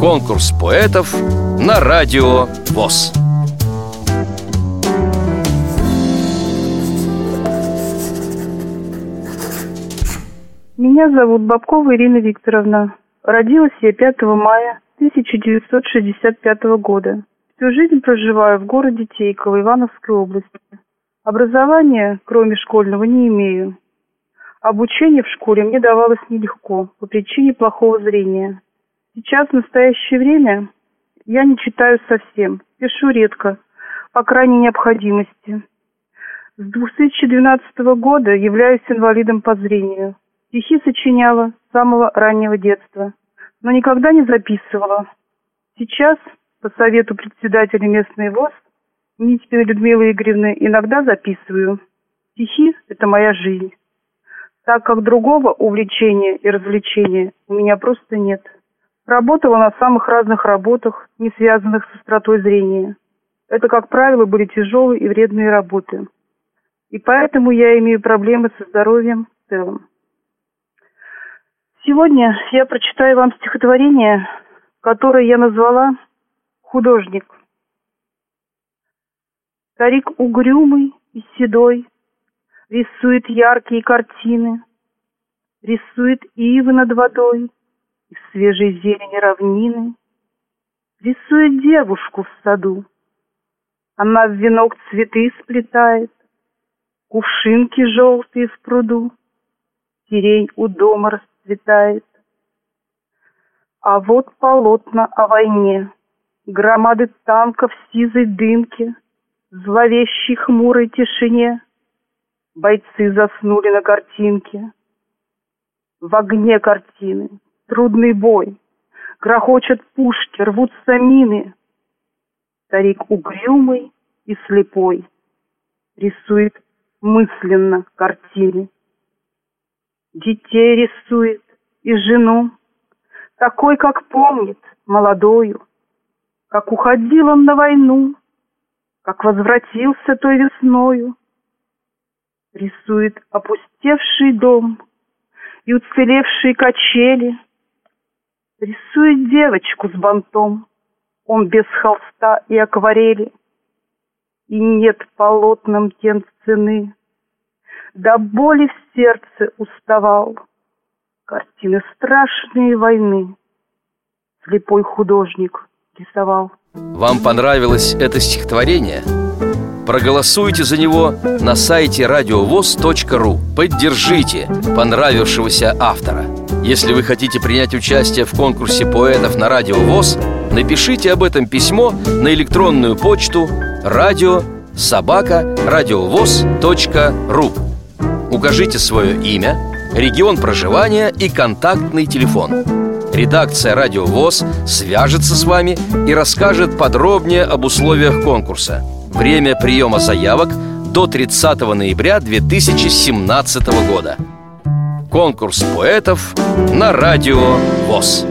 Конкурс поэтов на радио ВОЗ. Меня зовут Бабкова Ирина Викторовна. Родилась я 5 мая 1965 года. Всю жизнь проживаю в городе Тейково, Ивановской области. Образования, кроме школьного, не имею. Обучение в школе мне давалось нелегко по причине плохого зрения. Сейчас, в настоящее время, я не читаю совсем, пишу редко, по крайней необходимости. С 2012 года являюсь инвалидом по зрению. Стихи сочиняла с самого раннего детства, но никогда не записывала. Сейчас, по совету председателя местной ВОЗ, Нитькиной Людмилы Игоревны, иногда записываю. Стихи – это моя жизнь. Так как другого увлечения и развлечения у меня просто нет. Работала на самых разных работах, не связанных с остротой зрения. Это, как правило, были тяжелые и вредные работы. И поэтому я имею проблемы со здоровьем в целом. Сегодня я прочитаю вам стихотворение, которое я назвала «Художник». Старик угрюмый и седой Рисует яркие картины, Рисует ивы над водой Из свежей зелени равнины, Рисует девушку в саду. Она в венок цветы сплетает, Кувшинки желтые в пруду, Сирень у дома расцветает. А вот полотна о войне, Громады танков в сизой дымке, зловещей хмурой тишине Бойцы заснули на картинке. В огне картины трудный бой, Грохочут пушки, рвутся мины. Старик угрюмый и слепой Рисует мысленно картины. Детей рисует и жену, Такой, как помнит, молодою, Как уходил он на войну, Как возвратился той весною. Рисует опустевший дом И уцелевшие качели, Рисует девочку с бантом, Он без холста и акварели, И нет полотнам тем цены, до боли в сердце уставал. Картины страшные войны слепой художник рисовал. Вам понравилось это стихотворение? Проголосуйте за него на сайте радиовоз.ру Поддержите понравившегося автора Если вы хотите принять участие в конкурсе поэтов на Радио ВОЗ Напишите об этом письмо на электронную почту радио собака радиовоз.ру Укажите свое имя, регион проживания и контактный телефон. Редакция «Радио ВОЗ» свяжется с вами и расскажет подробнее об условиях конкурса. Время приема заявок до 30 ноября 2017 года. Конкурс поэтов на Радио ВОЗ.